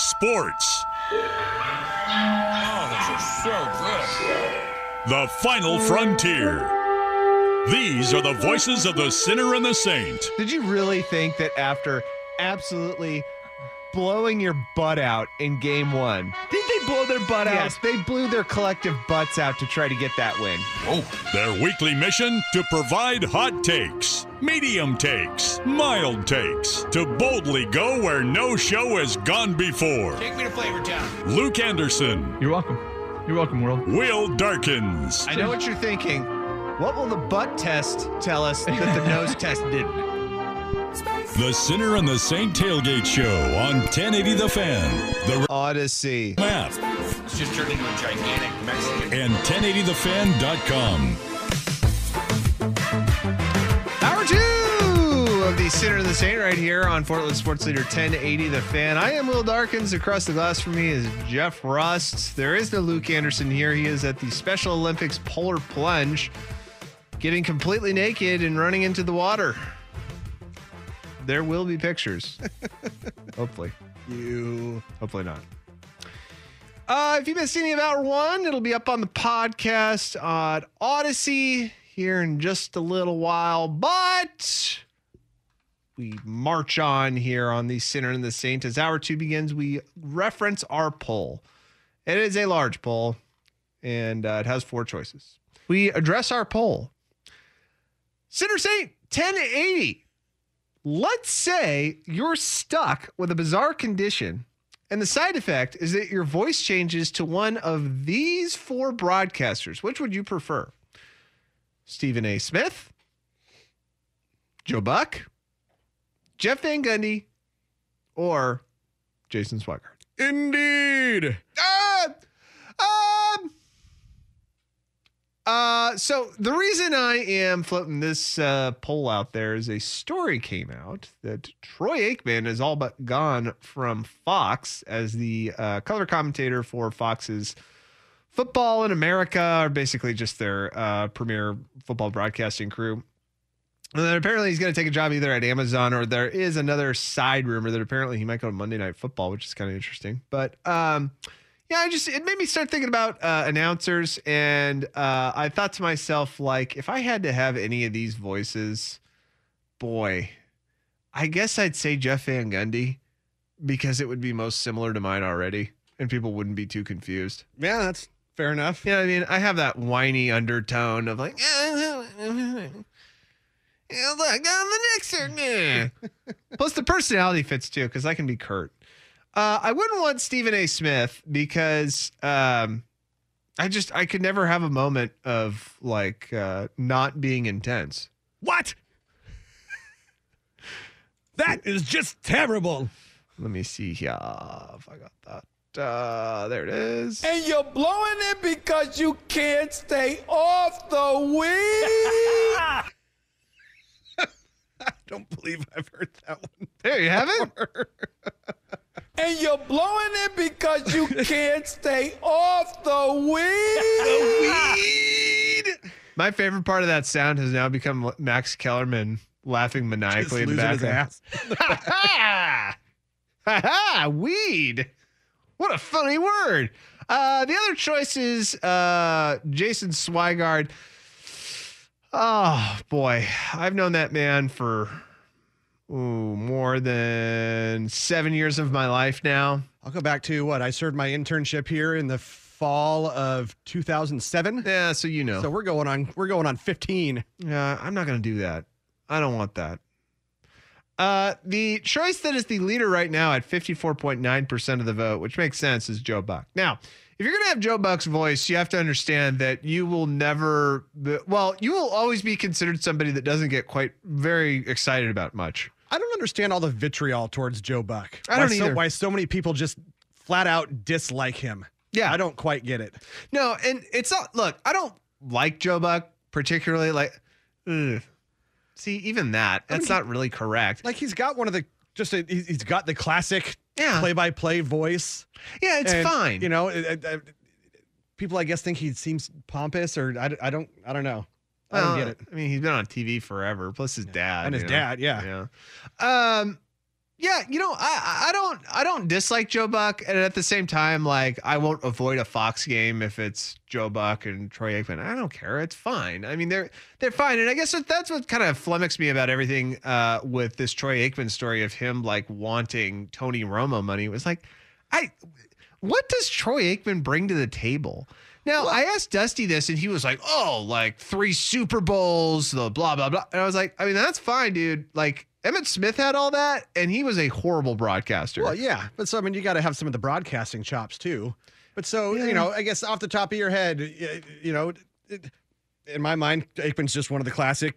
Sports. Oh, those are so good. The final frontier. These are the voices of the sinner and the saint. Did you really think that after absolutely blowing your butt out in game one? Did they blow their butt out? Yes, they blew their collective butts out to try to get that win. Oh, their weekly mission to provide hot takes, medium takes, mild takes, to boldly go where no show has gone before. Take me to Flavor Town. Luke Anderson, You're welcome. You're welcome, world. Will Darkins, I know what you're thinking. What will the butt test tell us that the nose test didn't? the sinner and the saint tailgate show on 1080 The Fan, the Odyssey. map, It's just turned into a gigantic Mexican. and 1080thefan.com. two of the Sinner Saint right here on Portland Sports Leader 1080 The Fan. I am Will Darkins. Across the glass from me is Jeff Rust. There is no Luke Anderson here. He is at the Special Olympics Polar Plunge, getting completely naked and running into the water. There will be pictures. Hopefully. You. Hopefully not. Uh, if you missed any of Hour One, it'll be up on the podcast on Odyssey here in just a little while. But we march on here on the Sinner and the Saint. As Hour Two begins, we reference our poll. It is a large poll, and uh, it has four choices. We address our poll. Sinner Saint 1080. Let's say you're stuck with a bizarre condition and the side effect is that your voice changes to one of these four broadcasters. Which would you prefer? Stephen A. Smith, Joe Buck, Jeff Van Gundy, or Jason Swigert? Indeed. Uh, um, uh, so the reason I am floating this uh, poll out there is a story came out that Troy Aikman is all but gone from Fox as the uh, color commentator for Fox's Football in America, or basically just their uh, premier football broadcasting crew. And then apparently he's going to take a job either at Amazon or there is another side rumor that apparently he might go to Monday Night Football, which is kind of interesting. But um, yeah, I just it made me start thinking about uh, announcers, and uh, I thought to myself, like, if I had to have any of these voices, boy, I guess I'd say Jeff Van Gundy because it would be most similar to mine already, and people wouldn't be too confused. Yeah, that's fair enough. Yeah, I mean, I have that whiny undertone of like, yeah, look, on the next one. Plus, the personality fits too, because I can be curt. Uh, I wouldn't want Stephen A. Smith because um, I just I could never have a moment of like uh, not being intense. What? that is just terrible. Let me see here if I got that. Uh, there it is. And you're blowing it because you can't stay off the weed. I don't believe I've heard that one. There you have it. and you're blowing it because you can't stay off the weed. the weed. My favorite part of that sound has now become Max Kellerman laughing maniacally in the losing his background. Ha ha! Weed. What a funny word. Uh, the other choice is uh, Jason Swigard. Oh boy, I've known that man for ooh, more than seven years of my life now. I'll go back to what I served my internship here in the fall of 2007. Yeah, so you know. So we're going on we're going on 15. Yeah, I'm not going to do that. I don't want that. Uh, the choice that is the leader right now at 54.9% of the vote, which makes sense, is Joe Buck. Now, if you're going to have Joe Buck's voice, you have to understand that you will never, well, you will always be considered somebody that doesn't get quite very excited about much. I don't understand all the vitriol towards Joe Buck. I don't why so, either. why so many people just flat out dislike him. Yeah. I don't quite get it. No, and it's not, look, I don't like Joe Buck particularly. Like, ugh. see, even that, that's not really correct. Like he's got one of the just a, he's got the classic Yeah. play-by-play voice. yeah, it's And, fine. You know, it- it- people I guess think he seems pompous or I, I don't I don't know. I don't get it. I mean, he's been on TV forever. Plus his dad And his know? dad, yeah. Yeah. Um. Yeah, you know, I I don't I don't dislike Joe Buck, and at the same time, like I won't avoid a Fox game if it's Joe Buck and Troy Aikman. I don't care. It's fine. I mean, they're they're fine, and I guess that's what kind of flummoxed me about everything uh, with this Troy Aikman story of him like wanting Tony Romo money. It was like, I what does Troy Aikman bring to the table? Now, I asked Dusty this, and he was like, "Oh, like three Super Bowls, the blah blah blah." And I was like, "I mean, that's fine, dude. Like Emmitt Smith had all that, and he was a horrible broadcaster." Well, yeah, but so I mean, you got to have some of the broadcasting chops too. But so Yeah. you know, I guess off the top of your head, you know, it, in my mind, Aikman's just one of the classic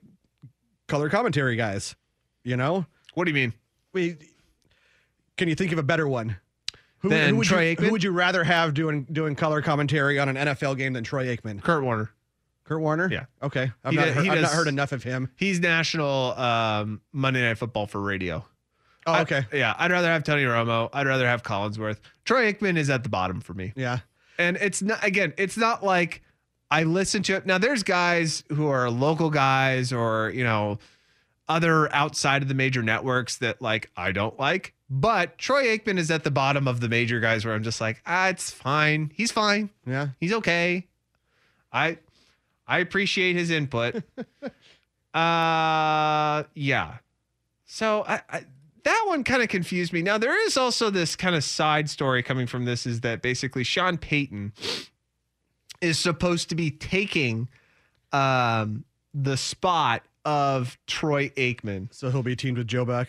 color commentary guys. You know, what do you mean? we can you think of a better one? Who, Than would Troy you, Aikman? who would you rather have doing doing color commentary on an NFL game than Troy Aikman? Kurt Warner. Kurt Warner? Yeah. Okay. I've, He not, does- heard, he I've not does- heard enough of him. He's national um, Monday Night Football for radio. Oh, I- okay. yeah, I'd rather have Tony Romo. I'd rather have Collinsworth. Troy Aikman is at the bottom for me. yeah. And it's not again, it's not like I listen to it. Now there's guys who are local guys or, you know, other outside of the major networks that like I don't like. But Troy Aikman is at the bottom of the major guys where I'm just like, ah, it's fine. He's fine. Yeah. He's okay. I I appreciate his input. uh yeah. So I, I that one kind of confused me. Now there is also this kind of side story coming from this is that basically Sean Payton is supposed to be taking um the spot of Troy Aikman. So he'll be teamed with Joe Buck.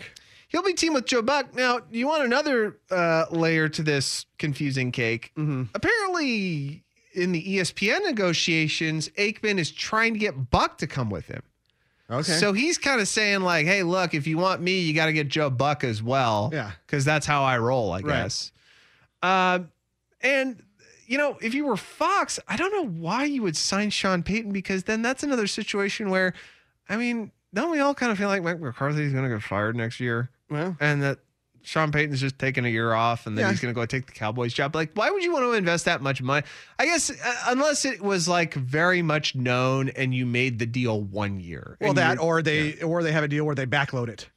He'll be teamed with Joe Buck. Now, you want another uh, layer to this confusing cake? Mm-hmm. Apparently, in the ESPN negotiations, Aikman is trying to get Buck to come with him. Okay. So he's kind of saying, like, hey, look, if you want me, you got to get Joe Buck as well. Yeah. Because that's how I roll, I Right. guess. Um, and, you know, if you were Fox, I don't know why you would sign Sean Payton because then that's another situation where, I mean, don't we all kind of feel like Mike McCarthy's going to get fired next year? well, and that Sean Payton's just taking a year off and then Yeah. he's going to go take the Cowboys job. Like, why would you want to invest that much money? I guess uh, unless it was like very much known and you made the deal one year. well, that or they or they have a deal where they backload it.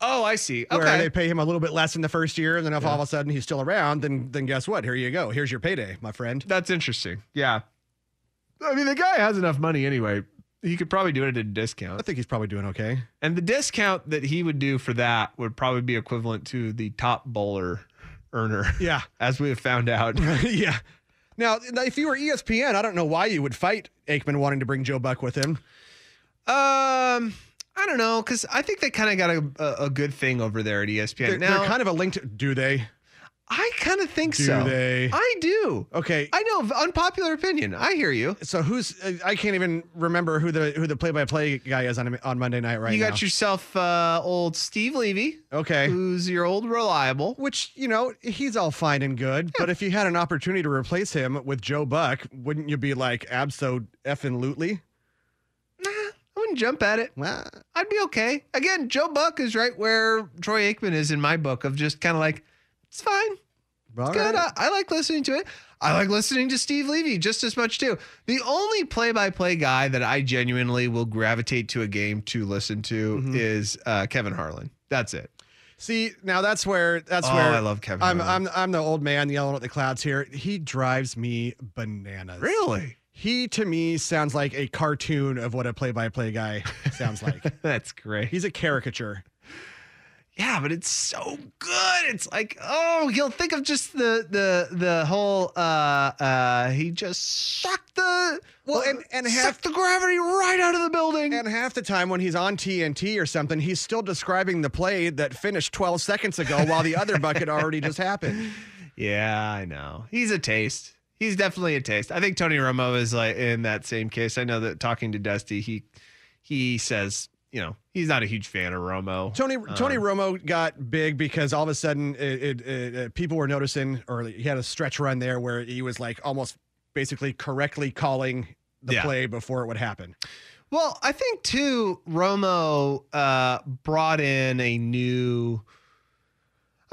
Oh, I see. where Okay. they pay him a little bit less in the first year, and then if all of a sudden he's still around, then then guess what? Here you go. Here's your payday, my friend. That's interesting. Yeah. I mean, the guy has enough money anyway. He could probably do it at a discount. I think he's probably doing okay. And the discount that he would do for that would probably be equivalent to the top bowler earner, Yeah, as we have found out. yeah. Now, if you were ESPN, I don't know why you would fight Aikman wanting to bring Joe Buck with him. Um, I don't know, because I think they kind of got a, a, a good thing over there at ESPN. They're, now, they're kind of a linked. Do they? I kind of think Do so. they? I do. Okay. I know, unpopular opinion. I hear you. So who's? uh, I can't even remember who the who the play by play guy is on on Monday night right you now. got yourself uh, old Steve Levy, okay. who's your old reliable. Which you know he's all fine and good, but if you had an opportunity to replace him with Joe Buck, wouldn't you be like abso effing lootly? Nah, I wouldn't jump at it. Well, I'd be okay. Again, Joe Buck is right where Troy Aikman is in my book of just kind of like, it's fine. all good. right. I, I like listening to it. I like listening to Steve Levy just as much too. The only play-by-play guy that I genuinely will gravitate to a game to listen to Mm-hmm. is uh, Kevin Harlan. That's it. See, now that's where that's Oh, where I love Kevin I'm Harlan. I'm I'm the old man yelling at the clouds here. He drives me bananas. Really? He to me sounds like a cartoon of what a play-by-play guy sounds like. That's great. He's a caricature. Yeah, but it's so good. It's like, oh, you'll think of just the the the whole uh uh he just sucked the Well, and- and half- sucked the gravity right out of the building. And half the time when he's on TNT or something, he's still describing the play that finished 12 seconds ago while the other bucket already just happened. Yeah, I know. He's a taste. He's definitely a taste. I think Tony Romo is like in that same case. I know that talking to Dusty, he he says, you know, he's not a huge fan of Romo. Tony Tony Um, Romo got big because all of a sudden it, it, it, uh, people were noticing, or he had a stretch run there where he was like almost basically correctly calling the Yeah. play before it would happen. Well, I think too, Romo uh, brought in a new.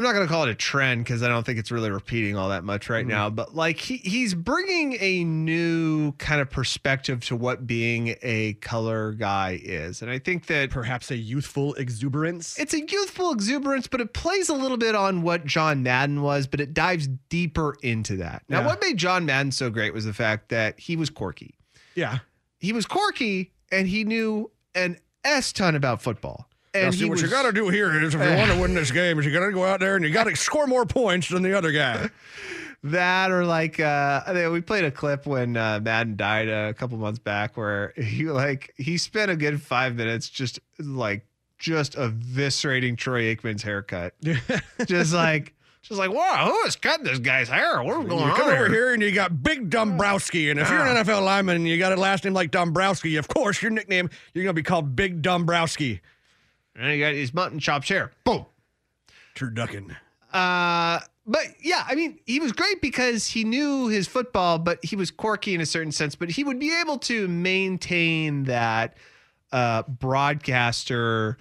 I'm not going to call it a trend because I don't think it's really repeating all that much right mm-hmm. now. But like he he's bringing a new kind of perspective to what being a color guy is, and I think that Perhaps a youthful exuberance. it's a youthful exuberance, but it plays a little bit on what John Madden was, but it dives deeper into that. Now, Yeah. what made John Madden so great was the fact that he was quirky yeah. he was quirky and he knew an S ton about football. And he was, you got to do here is if you want to win this game is you got to go out there and you got to score more points than the other guy. that or like uh I think we played a clip when uh, Madden died a couple months back where he like he spent a good five minutes just like just eviscerating Troy Aikman's haircut. just like just like, wow, who is cutting this guy's hair? What's going You on You come over here? and you got Big Dombrowski, and if you're an NFL lineman and you got a last name like Dombrowski, of course your nickname you're gonna be called Big Dombrowski. And he got his mutton chops hair. Boom. Turducken. Uh, but yeah, I mean, he was great because he knew his football, but he was quirky in a certain sense. But he would be able to maintain that uh, broadcaster,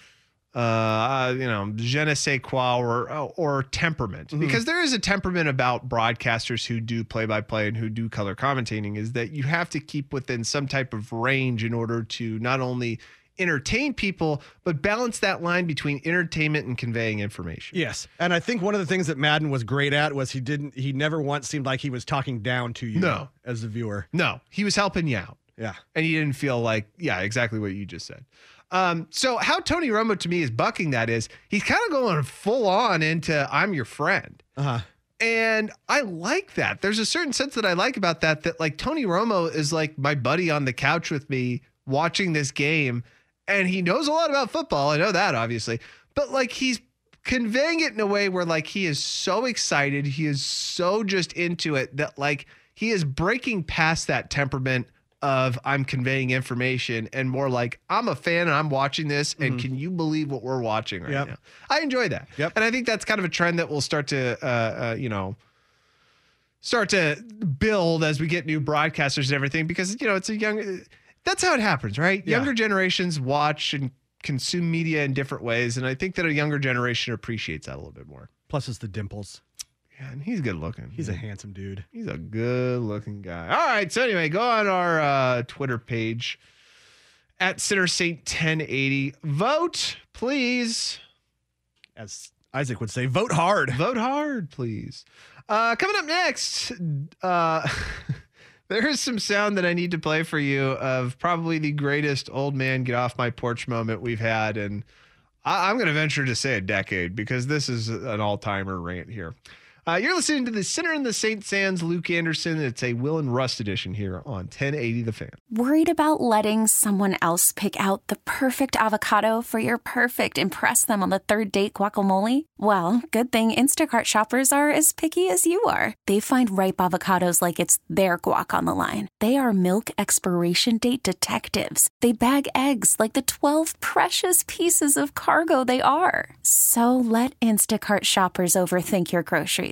uh, you know, je ne sais quoi or or temperament, because there is a temperament about broadcasters who do play by play and who do color commentating. Is that you have to keep within some type of range in order to not only entertain people but balance that line between entertainment and conveying information. Yes, and I think one of the things that Madden was great at was he didn't he never once seemed like he was talking down to you No. as the viewer. No, he was helping you out. Yeah. And you didn't feel like, yeah, exactly what you just said. Um, so how Tony Romo to me is bucking that is he's kind of going full on into I'm your friend. Uh-huh. And I like that. There's a certain sense that I like about that, that like Tony Romo is like my buddy on the couch with me watching this game. And he knows a lot about football. I know that obviously. But like he's conveying it in a way where like he is so excited. He is so just into it that like he is breaking past that temperament of I'm conveying information and more like I'm a fan and I'm watching this and can you believe what we're watching right Yep. now? I enjoy that. Yep. And I think that's kind of a trend that will start to uh, uh you know start to build as we get new broadcasters and everything because you know it's a young that's how it happens right Yeah. younger generations watch and consume media in different ways and i think that a younger generation appreciates that a little bit more Plus, it's the dimples. yeah and he's good looking He's a handsome dude. he's a good looking guy all right so anyway go on our uh, twitter page at Sinner Saint 1080 vote please As Isaac would say, vote hard. Vote hard, please. Uh, coming up next, uh, there is some sound that I need to play for you of probably the greatest old man get off my porch moment we've had. And I- I'm going to venture to say a decade because this is an all timer rant here. Uh, you're listening to the Sinner in the St. Sands, Luke Anderson. It's a Will and Rust edition here on 1080 The Fan. Worried about letting someone else pick out the perfect avocado for your perfect impress them on the third date guacamole? Well, good thing Instacart shoppers are as picky as you are. They find ripe avocados like it's their guac on the line. They are milk expiration date detectives. They bag eggs like the 12 precious pieces of cargo they are. So let Instacart shoppers overthink your groceries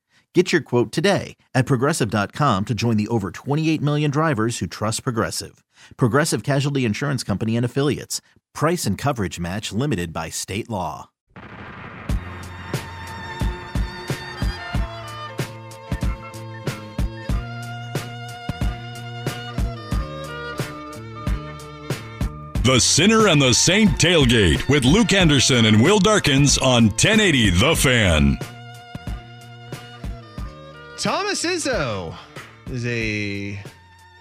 Get your quote today at progressive.com to join the over 28 million drivers who trust Progressive. Progressive Casualty Insurance Company and Affiliates. Price and coverage match limited by state law. The Sinner and the Saint Tailgate with Luke Anderson and Will Darkins on 1080 The Fan. Thomas Izzo is a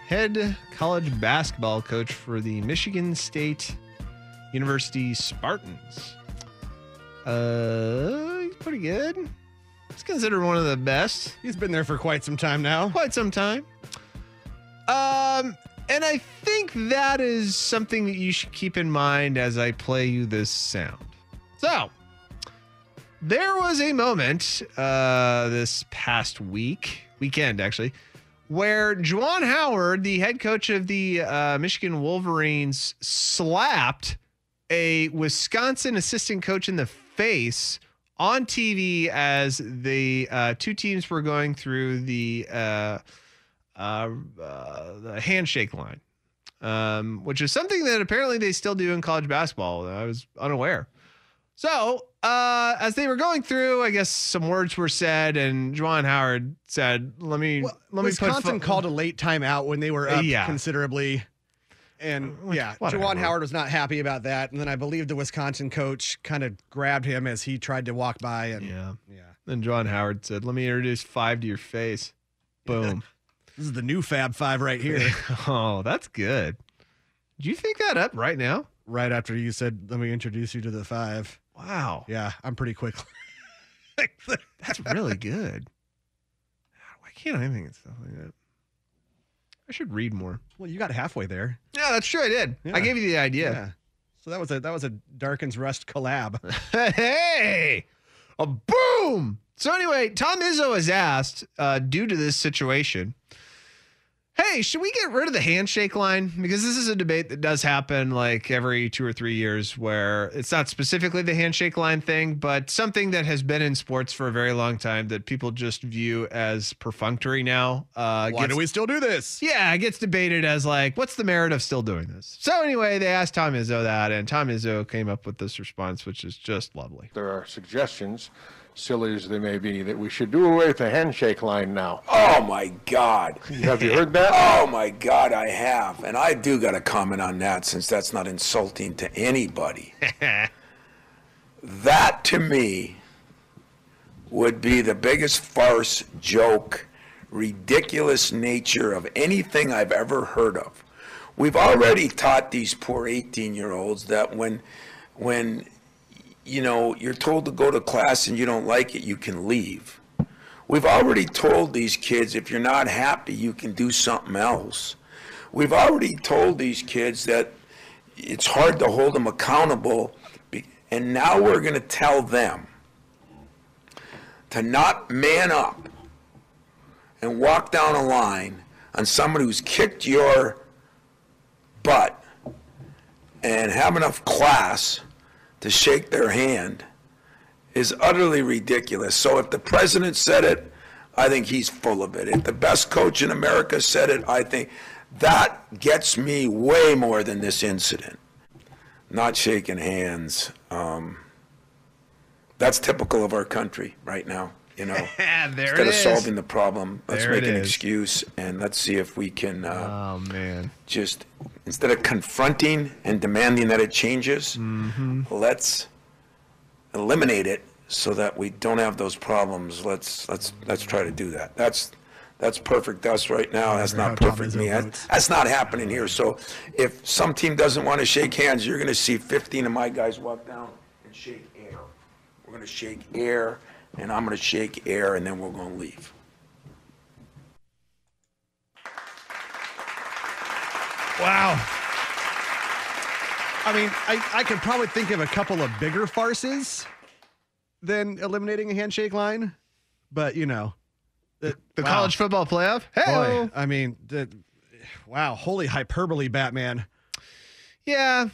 head college basketball coach for the Michigan State University Spartans. Uh, he's pretty good. He's considered one of the best. He's been there for quite some time now. Quite some time. Um, and I think that is something that you should keep in mind as I play you this sound. So, there was a moment uh, this past week, weekend actually, where Juwan Howard, the head coach of the uh, Michigan Wolverines, slapped a Wisconsin assistant coach in the face on TV as the uh, two teams were going through the uh, uh, uh, the handshake line, um, which is something that apparently they still do in college basketball. I was unaware. So, uh, as they were going through, I guess some words were said, and Juwan Howard said, "Let me Well, let me Wisconsin put called a late timeout when they were up yeah. considerably. And Which- yeah, whatever. Juwan Howard was not happy about that. And then I believe the Wisconsin coach kind of grabbed him as he tried to walk by. And Yeah. yeah. Then Juwan Howard said, "Let me introduce five to your face." Boom. This is the new Fab Five right here. oh, that's good. Did you think that up right now? right after you said, let me introduce you to the five. Wow, Yeah, I'm pretty quick. that's really good. Why can't I think of stuff like that? I should read more. well, you got halfway there. Yeah, that's true. I did. I gave you the idea. Yeah. So that was a that was a Darkins Rust collab. hey, a boom. So anyway, Tom Izzo has asked, uh, due to this situation, hey, should we get rid of the handshake line? Because this is a debate that does happen like every two or three years, where it's not specifically the handshake line thing, but something that has been in sports for a very long time that people just view as perfunctory now. Uh, Why gets- do we still do this? yeah, it gets debated as like, what's the merit of still doing this? So anyway, they asked Tom Izzo that, and Tom Izzo came up with this response, which is just lovely. There are suggestions, silly as they may be, that we should do away with the handshake line now. Oh my God. Have you heard that? Oh my God, I have. And I do got to comment on that since that's not insulting to anybody. that to me would be the biggest farce, joke, ridiculous nature of anything I've ever heard of. We've already taught these poor 18 year olds that when, when, you know, you're told to go to class and you don't like it, you can leave. We've already told these kids if you're not happy, you can do something else. We've already told these kids that it's hard to hold them accountable, and now we're going to tell them to not man up and walk down a line on someone who's kicked your butt and have enough class to shake their hand is utterly ridiculous. So if the president said it, I think he's full of it. If the best coach in America said it, I think that gets me way more than this incident. Not shaking hands. Um, that's typical of our country right now. You know, there instead of solving the problem, let's There make an is. excuse and let's see if we can uh, Oh man. just instead of confronting and demanding that it changes, Mm-hmm. let's eliminate it so that we don't have those problems. Let's let's let's try to do that. That's that's perfect us right now. That's not perfect me. That- That's not happening here. So if some team doesn't want to shake hands, you're going to see 15 of my guys walk down and shake air. We're going to shake air, and I'm going to shake air, and then we're going to leave. Wow. I mean, I, I could probably think of a couple of bigger farces than eliminating a handshake line, but you know, the, The wow. college football playoff. Hey. I mean, the, wow, holy hyperbole, Batman. Yeah.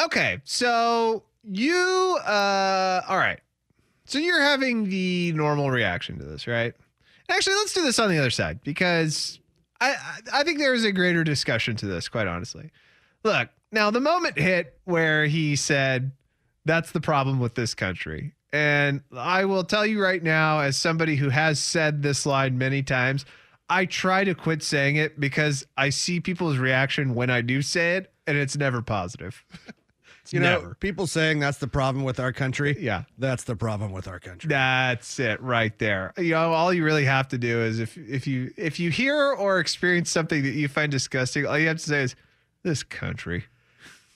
Okay. So you uh all right. So you're having the normal reaction to this, right? Actually, let's do this on the other side because I I think there is a greater discussion to this, quite honestly. Look, now the moment hit where he said that's the problem with this country. And I will tell you right now, as somebody who has said this line many times, I try to quit saying it because I see people's reaction when I do say it, and it's never positive. You know, never. people saying that's the problem with our country. Yeah. That's the problem with our country. That's it right there. You know, all you really have to do is if if you if you hear or experience something that you find disgusting, all you have to say is this country.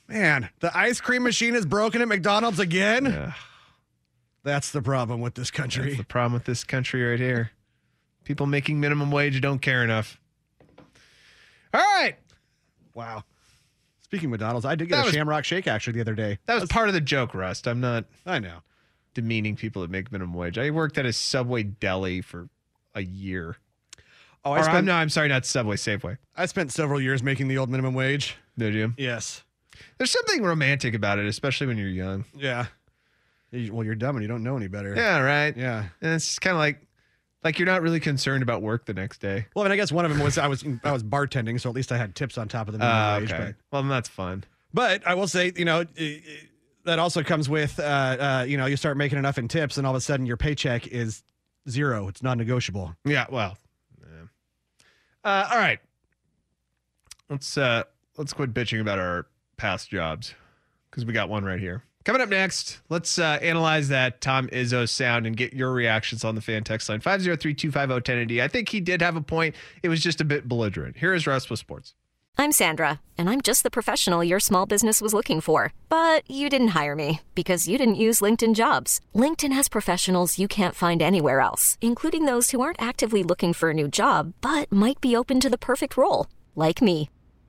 Man, the ice cream machine is broken at McDonald's again. Ugh. That's the problem with this That's country. the problem with this country right here. People making minimum wage don't care enough. All right. Wow. Speaking of McDonald's, I did get That a was- Shamrock Shake actually the other day. That was part of the joke, Rust. I'm not I know. demeaning people that make minimum wage. I worked at a Subway deli for a year. Oh, Or I I'm, no, I'm sorry, not Subway, Safeway. I spent several years making the old minimum wage. Did you? Yes. There's something romantic about it, especially when you're young. Yeah. Well, you're dumb and you don't know any better. Yeah, right. Yeah. And it's kind of like, like you're not really concerned about work the next day. Well, I mean, I guess one of them was I was I was bartending, so at least I had tips on top of the minimum Uh, wage. okay. Well, then that's fun. But, but I will say, you know, that also comes with, uh, uh, you know, you start making enough in tips, and all of a sudden your paycheck is zero. It's non-negotiable. Yeah. Well. yeah. Uh, all right. Let's uh let's quit bitching about our past jobs because we got one right here. Coming up next, let's uh, analyze that Tom Izzo sound and get your reactions on the fan text line 503-250-1080. I think he did have a point. It was just a bit belligerent. Here is Russ with sports. I'm Sandra, and I'm just the professional your small business was looking for. But you didn't hire me because you didn't use LinkedIn jobs. LinkedIn has professionals you can't find anywhere else, including those who aren't actively looking for a new job but might be open to the perfect role, like me.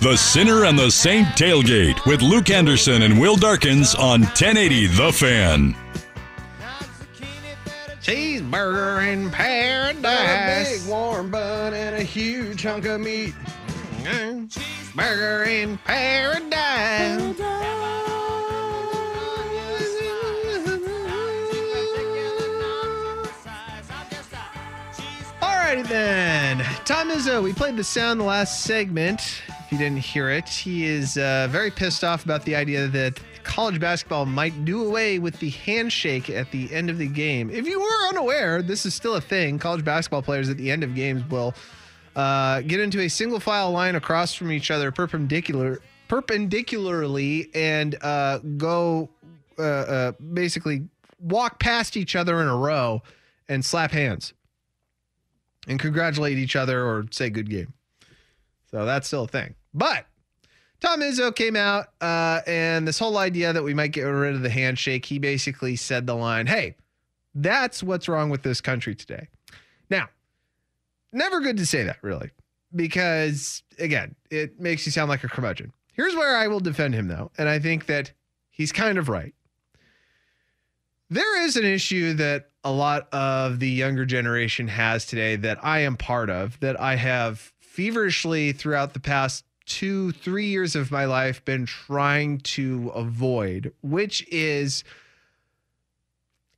The Sinner and the Saint Tailgate with Luke Anderson and Will Darkins on 1080 The Fan. Huge hunk of meat. Burger in paradise. Alrighty then. Tom Izzo, we played the sound the last segment. If you didn't hear it, he is uh, very pissed off about the idea that college basketball might do away with the handshake at the end of the game. If you were unaware, this is still a thing. College basketball players at the end of games will uh, get into a single file line across from each other, perpendicular, perpendicularly, and uh, go uh, uh, basically walk past each other in a row and slap hands and congratulate each other or say good game. So that's still a thing. But Tom Izzo came out uh, and this whole idea that we might get rid of the handshake, he basically said the line, hey, that's what's wrong with this country today. Now, never good to say that, really, because again, it makes you sound like a curmudgeon. Here's where I will defend him, though, and I think that he's kind of right. There is an issue that a lot of the younger generation has today that I am part of, that I have feverishly throughout the past two, three years of my life been trying to avoid, which is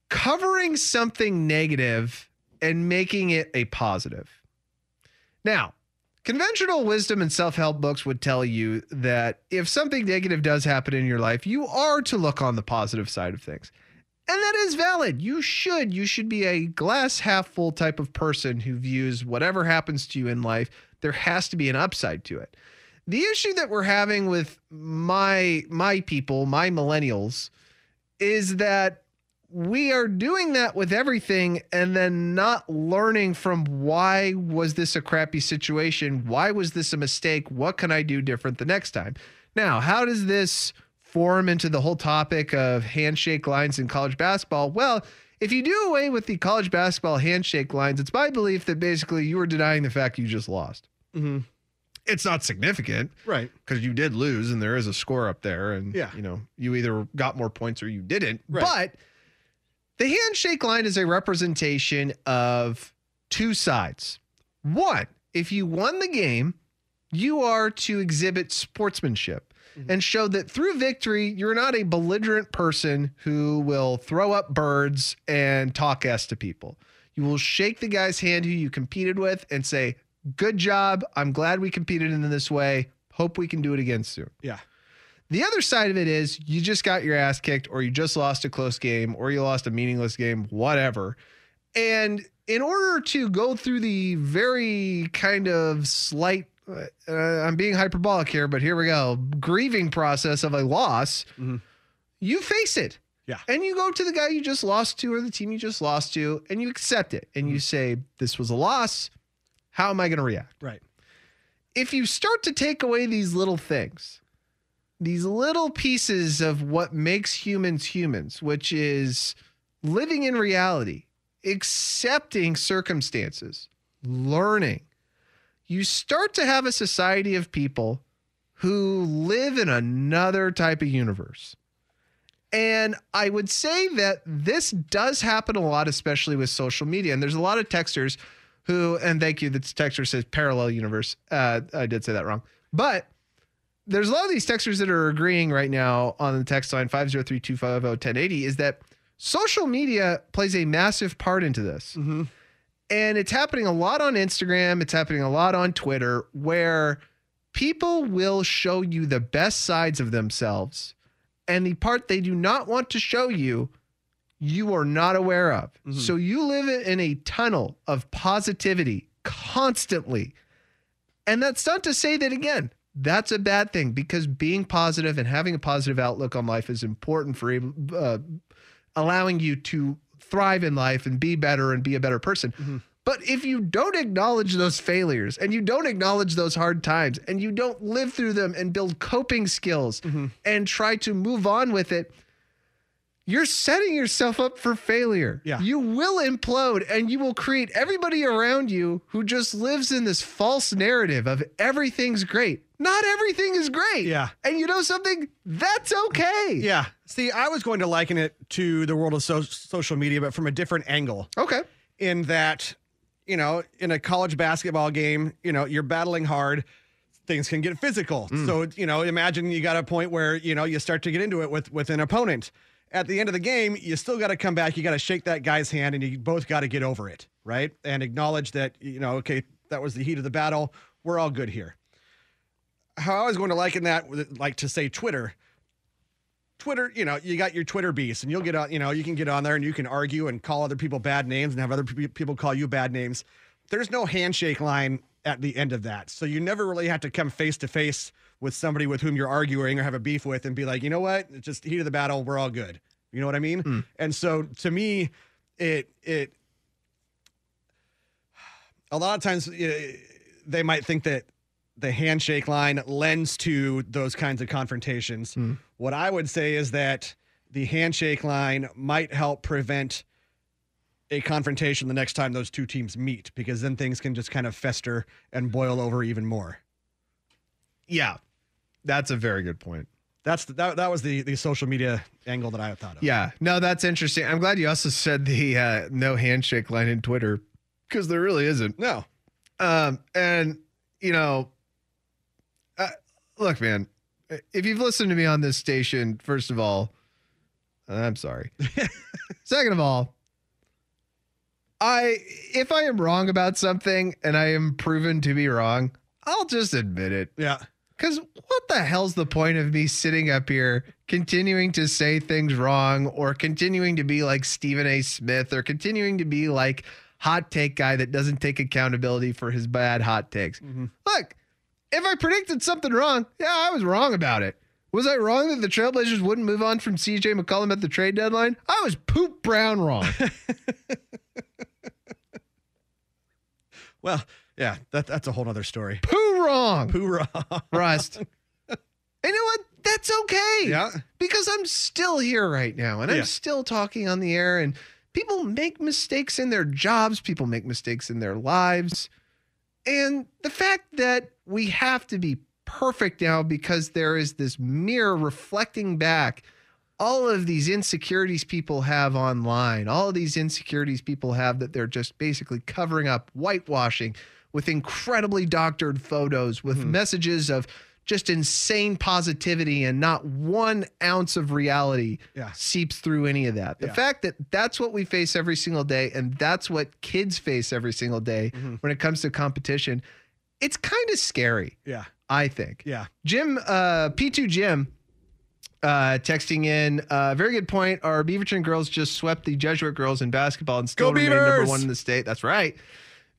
covering something negative and making it a positive. Now, conventional wisdom and self help books would tell you that if something negative does happen in your life, you are to look on the positive side of things. And that is valid. You should. You should be a glass half full type of person who views whatever happens to you in life, there has to be an upside to it. The issue that we're having with my my people, my millennials, is that we are doing that with everything and then not learning from why was this a crappy situation? Why was this a mistake? What can I do different the next time? Now, how does this form into the whole topic of handshake lines in college basketball? Well, if you do away with the college basketball handshake lines, it's my belief that basically you are denying the fact you just lost. Mm-hmm. It's not significant, Right. Because you did lose, and there is a score up there, and Yeah. you know you either got more points or you didn't. Right. But the handshake line is a representation of two sides. One, if you won the game, you are to exhibit sportsmanship mm-hmm. and show that through victory, you're not a belligerent person who will throw up birds and talk ass to people. You will shake the guy's hand who you competed with and say, Good job. I'm glad we competed in this way. Hope we can do it again soon. Yeah. The other side of it is you just got your ass kicked, or you just lost a close game, or you lost a meaningless game, whatever. And in order to go through the very kind of slight, uh, uh I'm being hyperbolic here, but here we go, grieving process of a loss, mm-hmm. you face it. Yeah. And you go to the guy you just lost to or the team you just lost to, and you accept it. And you mm-hmm. say, This was a loss. How am I going to react? Right. if you start to take away these little things, these little pieces of what makes humans humans, which is living in reality, accepting circumstances, learning, you start to have a society of people who live in another type of universe. And I would say that this does happen a lot, especially with social media. And there's a lot of texters who, and thank you, the texter says parallel universe. Uh, I did say that wrong. But there's a lot of these texters that are agreeing right now on the text line 503 250 1080 is that social media plays a massive part into this. Mm-hmm. And it's happening a lot on Instagram, it's happening a lot on Twitter, where people will show you the best sides of themselves. And the part they do not want to show you, you are not aware of. Mm-hmm. So you live in a tunnel of positivity constantly. And that's not to say that, again, that's a bad thing because being positive and having a positive outlook on life is important for uh, allowing you to thrive in life and be better and be a better person. But if you don't acknowledge those failures and you don't acknowledge those hard times and you don't live through them and build coping skills and try to move on with it, you're setting yourself up for failure. Yeah. You will implode and you will create everybody around you who just lives in this false narrative of everything's great. Not everything is great. Yeah. And you know something? That's okay. Yeah. See, I was going to liken it to the world of so- social media, but from a different angle. Okay. In that, you know, in a college basketball game, you know, you're battling hard. Things can get physical. Mm. So, you know, imagine you got a point where, you know, you start to get into it with with an opponent. At the end of the game, you still got to come back. You got to shake that guy's hand and you both got to get over it, right? And acknowledge that, you know, okay, that was the heat of the battle. We're all good here. How I was going to liken that, like to say Twitter, Twitter, you know, you got your Twitter beast, and you'll get on, you know, you can get on there and you can argue and call other people bad names and have other pe- people call you bad names. There's no handshake line at the end of that. So you never really have to come face to face with somebody with whom you're arguing or have a beef with and be like, you know what? It's just heat of the battle. We're all good. You know what I mean? And so to me, it, it, a lot of times uh, they might think that the handshake line lends to those kinds of confrontations. What I would say is that the handshake line might help prevent a confrontation the next time those two teams meet because then things can just kind of fester and boil over even more. Yeah. That's a very good point. That's the, that, that was the the social media angle that I thought of. Yeah. No, that's interesting. I'm glad you also said the uh, no handshake line in Twitter because there really isn't. No. Um, and you know, look, man, if you've listened to me on this station, first of all, I'm sorry. Second of all, I if I am wrong about something and I am proven to be wrong, I'll just admit it. Yeah. Cuz what the hell's the point of me sitting up here continuing to say things wrong or continuing to be like Stephen A Smith or continuing to be like hot take guy that doesn't take accountability for his bad hot takes. Mm-hmm. Look, if I predicted something wrong, yeah, I was wrong about it. Was I wrong that the Trailblazers wouldn't move on from CJ McCollum at the trade deadline? I was poop brown wrong. Well, yeah, that, that's a whole other story. Poo wrong. Poo wrong. Rust. and you know what? That's okay. Yeah. Because I'm still here right now and Yeah. I'm still talking on the air and people make mistakes in their jobs, people make mistakes in their lives. And the fact that we have to be perfect now because there is this mirror reflecting back all of these insecurities people have online, all of these insecurities people have that they're just basically covering up, whitewashing with incredibly doctored photos, with hmm. messages of just insane positivity and not one ounce of reality Yeah. seeps through any of that. The Yeah. fact that that's what we face every single day and that's what kids face every single day mm-hmm. when it comes to competition, it's kind of scary, Yeah. I think. Yeah. Jim, uh, P2 Jim, uh, texting in, uh, very good point. Our Beaverton girls just swept the Jesuit girls in basketball and still Go remain number one in the state. That's right.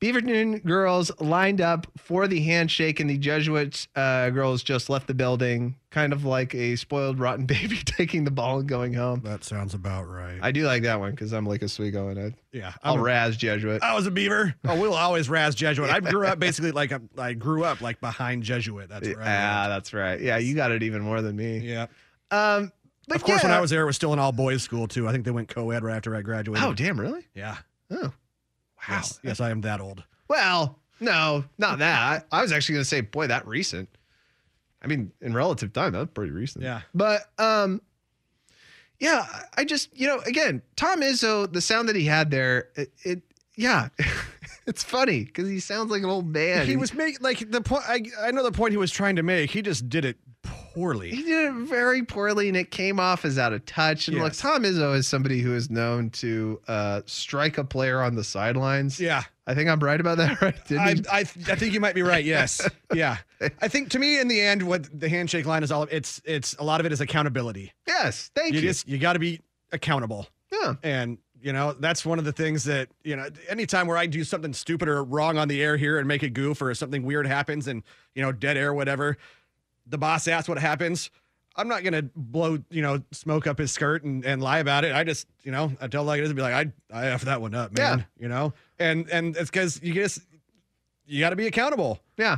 Beaverton girls lined up for the handshake, and the Jesuit uh, girls just left the building, kind of like a spoiled, rotten baby taking the ball and going home. That sounds about right. I do like that one because I'm like a Swigo and I, yeah. I'll I'm a- razz Jesuit. I was a beaver. Oh, we'll always razz Jesuit. I grew up basically like a, I grew up like behind Jesuit. That's right. Yeah, that's right. Yeah, you got it even more than me. Yeah. Um, of course, when. I was there, it was still an all boys school too. I think they went co-ed right after I graduated. Oh, damn, really? Yeah. Oh, wow. Yes, yes, I am that old. Well, no, not that. I was actually going to say, boy, that recent. I mean, in relative time, that's pretty recent. Yeah. But um, yeah, I just you know, again, Tom Izzo, the sound that he had there, it, it yeah, it's funny because he sounds like an old man. He was making like the point. I, I know the point he was trying to make. He just did it poorly. He did it very poorly, and it came off as out of touch. And look, Yes. Tom Izzo is somebody who is known to uh, strike a player on the sidelines. Yeah. I think I'm right about that, right? Didn't I? I, I think you might be right. Yes. Yeah. I think to me, in the end, what the handshake line is all it's it's a lot of it is accountability. yes, thank you. You just you got to be accountable. yeah. And you know that's one of the things that you know. Anytime where I do something stupid or wrong on the air here and make a goof or something weird happens and you know dead air whatever, the boss asks what happens. I'm not gonna blow you know smoke up his skirt and, and lie about it. I just you know I tell like it is and be like I I f that one up man. Yeah. You know and and it's because you just you got to be accountable. Yeah.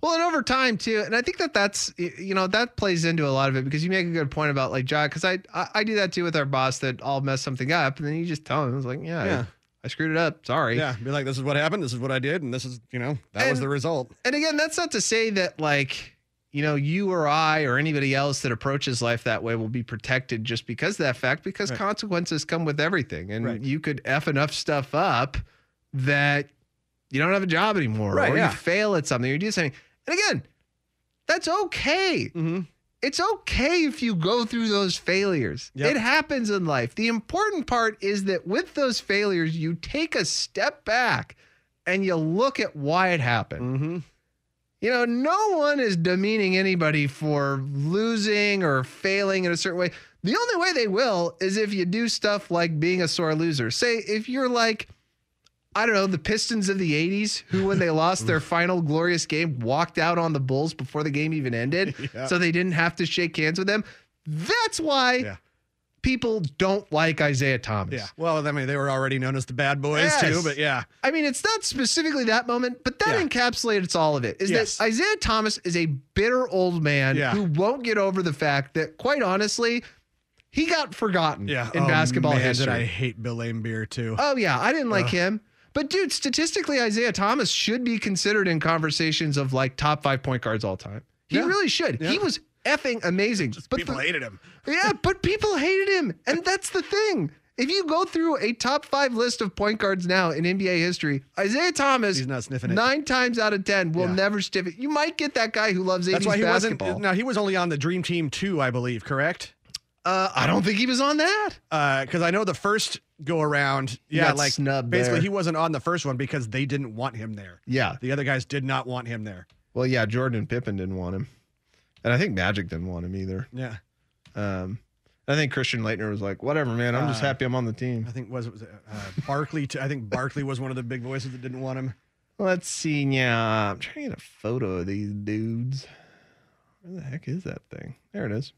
Well, and over time too, and I think that that's you know that plays into a lot of it because you make a good point about like John because I, I I do that too with our boss that I'll mess something up and then you just tell him it's like yeah, Yeah. I screwed it up sorry Yeah, be like this is what happened. This is what I did, and this is you know that was the result. and again that's not to say that like you know you or I or anybody else that approaches life that way will be protected just because of that fact because Right. consequences come with everything and Right. you could f enough stuff up that you don't have a job anymore Right, or yeah. you fail at something or you do something and again that's okay Mm-hmm. it's okay if you go through those failures. Yep. It happens in life. The important part is that with those failures, you take a step back and you look at why it happened. Mm-hmm. You know, no one is demeaning anybody for losing or failing in a certain way. The only way they will is if you do stuff like being a sore loser. Say, if you're like, I don't know, the Pistons of the 80s, who, when they lost their final glorious game, walked out on the Bulls before the game even ended, Yeah. so they didn't have to shake hands with them. That's why Yeah. People don't like Isiah Thomas. Yeah. Well, I mean, they were already known as the bad boys Yes. too, but yeah. I mean, it's not specifically that moment, but that Yeah. encapsulates all of it. Is Yes. that Isiah Thomas is a bitter old man Yeah. who won't get over the fact that, quite honestly, he got forgotten Yeah. in Oh, basketball man, history. I hate Bill Laimbeer too? Oh yeah, I didn't like him. But dude, statistically, Isiah Thomas should be considered in conversations of like top five point guards all time. He Yeah. really should. He was effing amazing. but People the- hated him. yeah, but people hated him, and that's the thing. If you go through a top five list of point guards now in NBA history, Isiah Thomas, He's not sniffing it. nine times out of ten, will Yeah. never sniff it. You might get that guy who loves 80s That's why he basketball. wasn't. Now he was only on the Dream Team two, I believe. Correct? uh, I don't think he was on that. Because I know the first go around. Yeah, like basically there. he wasn't on the first one because they didn't want him there. Yeah. The other guys did not want him there. Well, yeah, Jordan and Pippen didn't want him. And I think Magic didn't want him either. Yeah. Um, I think Christian Laettner was like, whatever, man. I'm just Uh, happy I'm on the team. I think was it was it, uh, Barkley. Too, I think Barkley was one of the big voices that didn't want him. Let's see. Yeah, I'm trying to get a photo of these dudes. Where the heck is that thing? There it is.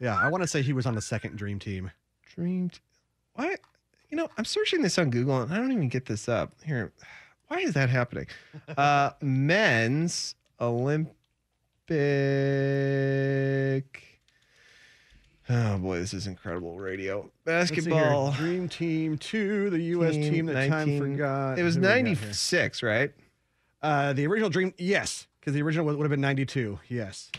Yeah, I want to say he was on the second Dream Team. Dream. T- Why? You know, I'm searching this on Google and I don't even get this up. Here, why is that happening? Uh, men's Olympic. Oh boy, this is incredible radio. Let's see here. Basketball. Dream Team Two, the U.S. team, that time forgot. It was Who we got here? 96, right? Uh, the original Dream, yes, because the original would have been 92. Yes.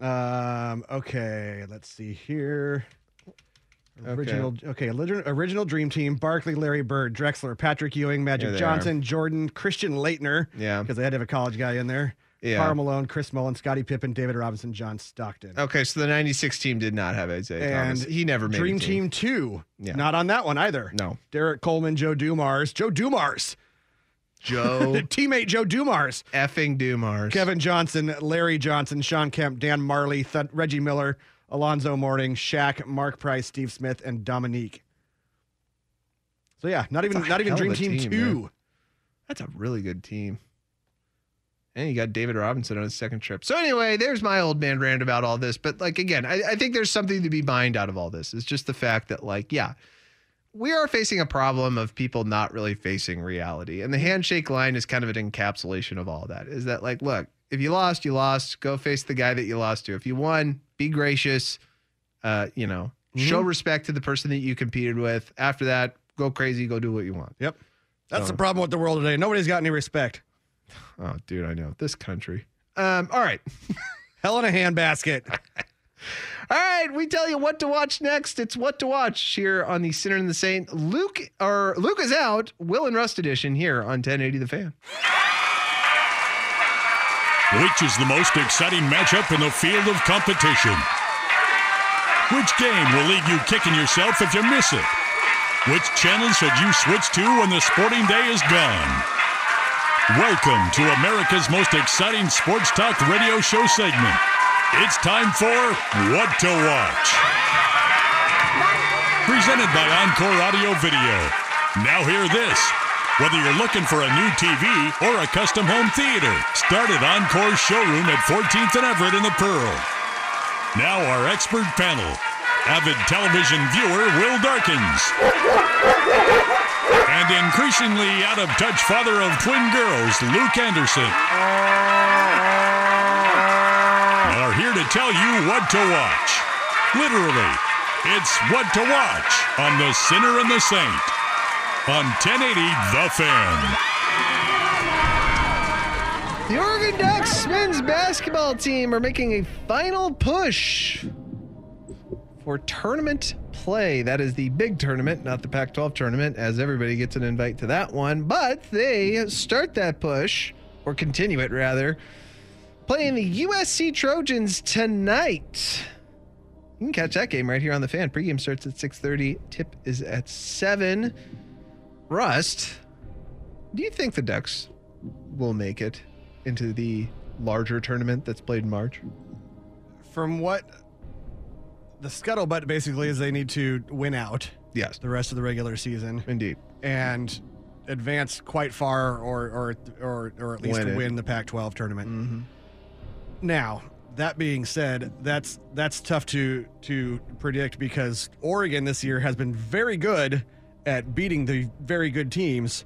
Um. Okay. Let's see here. Original. Okay. original, original Dream Team: Barkley, Larry Bird, Drexler, Patrick Ewing, Magic Johnson, Jordan, Christian Laettner. Yeah. Because they had to have a college guy in there. Yeah. Karl Malone, Chris Mullin, Scottie Pippen, David Robinson, John Stockton. Okay, so the 96 team did not have Isiah And Thomas. He never made Dream team. Team Two. Yeah. Not on that one either. No. Derrick Coleman, Joe Dumars, Joe Dumars, Joe teammate Joe Dumars, effing Dumars. Kevin Johnson, Larry Johnson, Shawn Kemp, Dan Majerle, Th- Reggie Miller, Alonzo Mourning, Shaq, Mark Price, Steve Smith, and Dominique. So yeah, not even not even Dream Team, team, Two. man. That's a really good team. And you got David Robinson on his second trip. So anyway, there's my old man rant about all this. But like again, I, I think there's something to be mined out of all this. It's just the fact that like, yeah, we are facing a problem of people not really facing reality. And the handshake line is kind of an encapsulation of all that. Is that like, look, if you lost, you lost. Go face the guy that you lost to. If you won, be gracious. Uh, you know, show respect to the person that you competed with. After that, go crazy, go do what you want. Yep. That's So- the problem with the world today. Nobody's got any respect. Oh, dude, I know. This country. Um, all right. Hell in a handbasket. All right, we tell you what to watch next. It's what to watch here on the Sinner and the Saint. Luke or Luke is out. Will and Rust edition here on 1080 The Fan. Which is the most exciting matchup in the field of competition? Which game will leave you kicking yourself if you miss it? Which channel should you switch to when the sporting day is gone? Welcome to America's most exciting sports talk radio show segment. It's time for What to Watch. Presented by Encore Audio Video. Now hear this. Whether you're looking for a new TV or a custom home theater, start at Encore's showroom at 14th and Everett in the Pearl. Now our expert panel. Avid television viewer Will Darkins. And increasingly out of touch father of twin girls, Luke Anderson. Are here to tell you what to watch. Literally, it's what to watch on The Sinner and the Saint on 1080 The Fan. The Oregon Ducks men's basketball team are making a final push for tournament play. That is the big tournament, not the Pac 12 tournament, as everybody gets an invite to that one. But they start that push, or continue it rather, playing the USC Trojans tonight. You can catch that game right here on the fan. Pregame starts at 6:30. Tip is at 7. Rust, do you think the Ducks will make it into the larger tournament that's played in March? From what the scuttlebutt basically is they need to win out. Yes. The rest of the regular season. Indeed. And advance quite far or or or, or at least Win win, the Pac-12 tournament. Mm-hmm. Now, that being said, that's that's tough to to predict because Oregon this year has been very good at beating the very good teams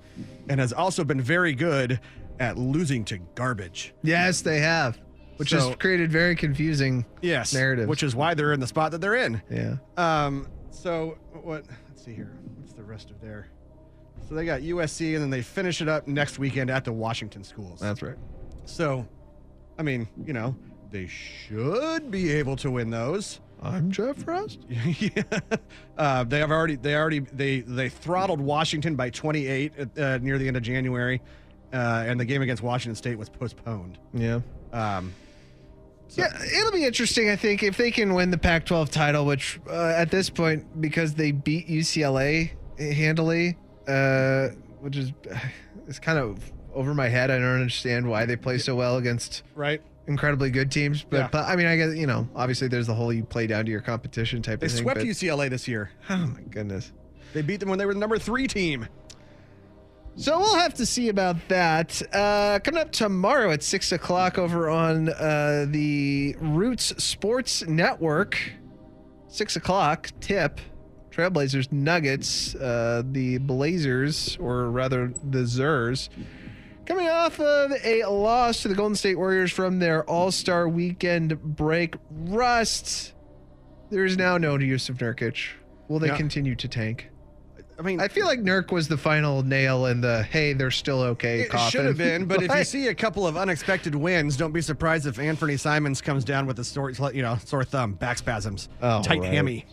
and has also been very good at losing to garbage. Yes, they have, which So- has created very confusing Yes. narratives. Which is why they're in the spot that they're in. yeah. Um, so what? Let's see here. What's the rest of their? So they got USC, and then they finish it up next weekend at the Washington schools. That's right. So, I mean, you know, they should be able to win those. I'm Jeff Frost. yeah. Uh, they have already. They already. They they throttled Washington by 28 at, uh, near the end of January, uh, and the game against Washington State was postponed. Yeah. Um, Yeah, it'll be interesting. I think if they can win the Pac-12 title, which uh, at this point, because they beat UCLA handily, uh, which is it's kind of over my head. I don't understand why they play so well against right incredibly good teams. But, Yeah. but I mean, I guess you know, obviously, there's the whole you play down to your competition type They of thing. They swept but- UCLA this year. Oh my goodness. They beat them when they were the number three team. So we'll have to see about that. Uh, coming up tomorrow at six o'clock over on uh, the Root Sports Network. Six o'clock tip. Trailblazers Nuggets. Uh, the Blazers, or rather the Zers, coming off of a loss to the Golden State Warriors from their All Star Weekend break. Rust. There is now no use of Nurkic. Will they Yeah. continue to tank? I mean, I feel like Nurk was the final nail in the hey, they're still okay. It coffin. should have been, but if you see a couple of unexpected wins, don't be surprised if Anfernee Simons comes down with a sore, you know, sore thumb, back spasms, Oh, tight right. hammy.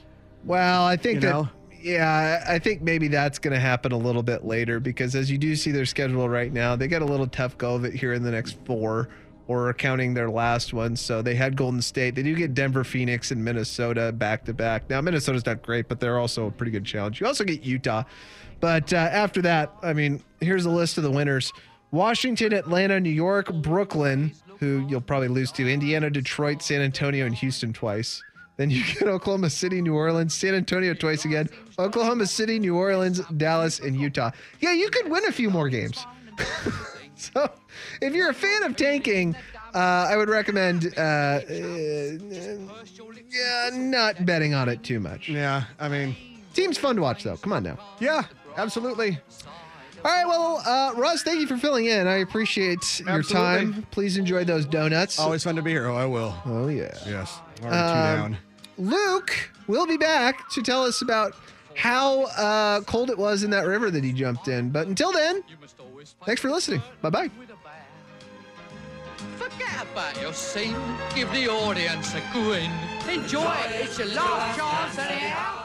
well, I think You that know? yeah, I think maybe that's going to happen a little bit later because as you do see their schedule right now, they got a little tough go of it here in the next four. Or counting their last one, so they had Golden State. They do get Denver, Phoenix, and Minnesota back to back. Now Minnesota's not great, but they're also a pretty good challenge. You also get Utah, but uh, after that, I mean, here's a list of the winners: Washington, Atlanta, New York, Brooklyn, who you'll probably lose to, Indiana, Detroit, San Antonio, and Houston twice. Then you get Oklahoma City, New Orleans, San Antonio twice again, Oklahoma City, New Orleans, Dallas, and Utah. Yeah, you could win a few more games. so if you're a fan of tanking, uh, I would recommend uh, uh, yeah, not betting on it too much. Yeah, I mean, team's fun to watch though. Come on now. Yeah, absolutely. All right, well, uh, Russ, thank you for filling in. I appreciate your Absolutely. time. Please enjoy those donuts. Always fun to be here. Oh, I will. Oh yeah. Yes. Already two Um, down. Luke will be back to tell us about how uh, cold it was in that river that he jumped in. But until then, thanks for listening. Bye bye. Forget about your scene. Give the audience a grin. Enjoy it. It's your last chance anyhow.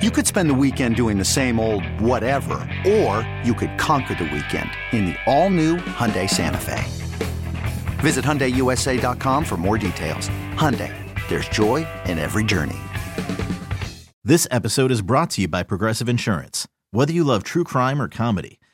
You could spend the weekend doing the same old whatever, or you could conquer the weekend in the all-new Hyundai Santa Fe. Visit HyundaiUSA.com for more details. Hyundai, there's joy in every journey. This episode is brought to you by Progressive Insurance. Whether you love true crime or comedy,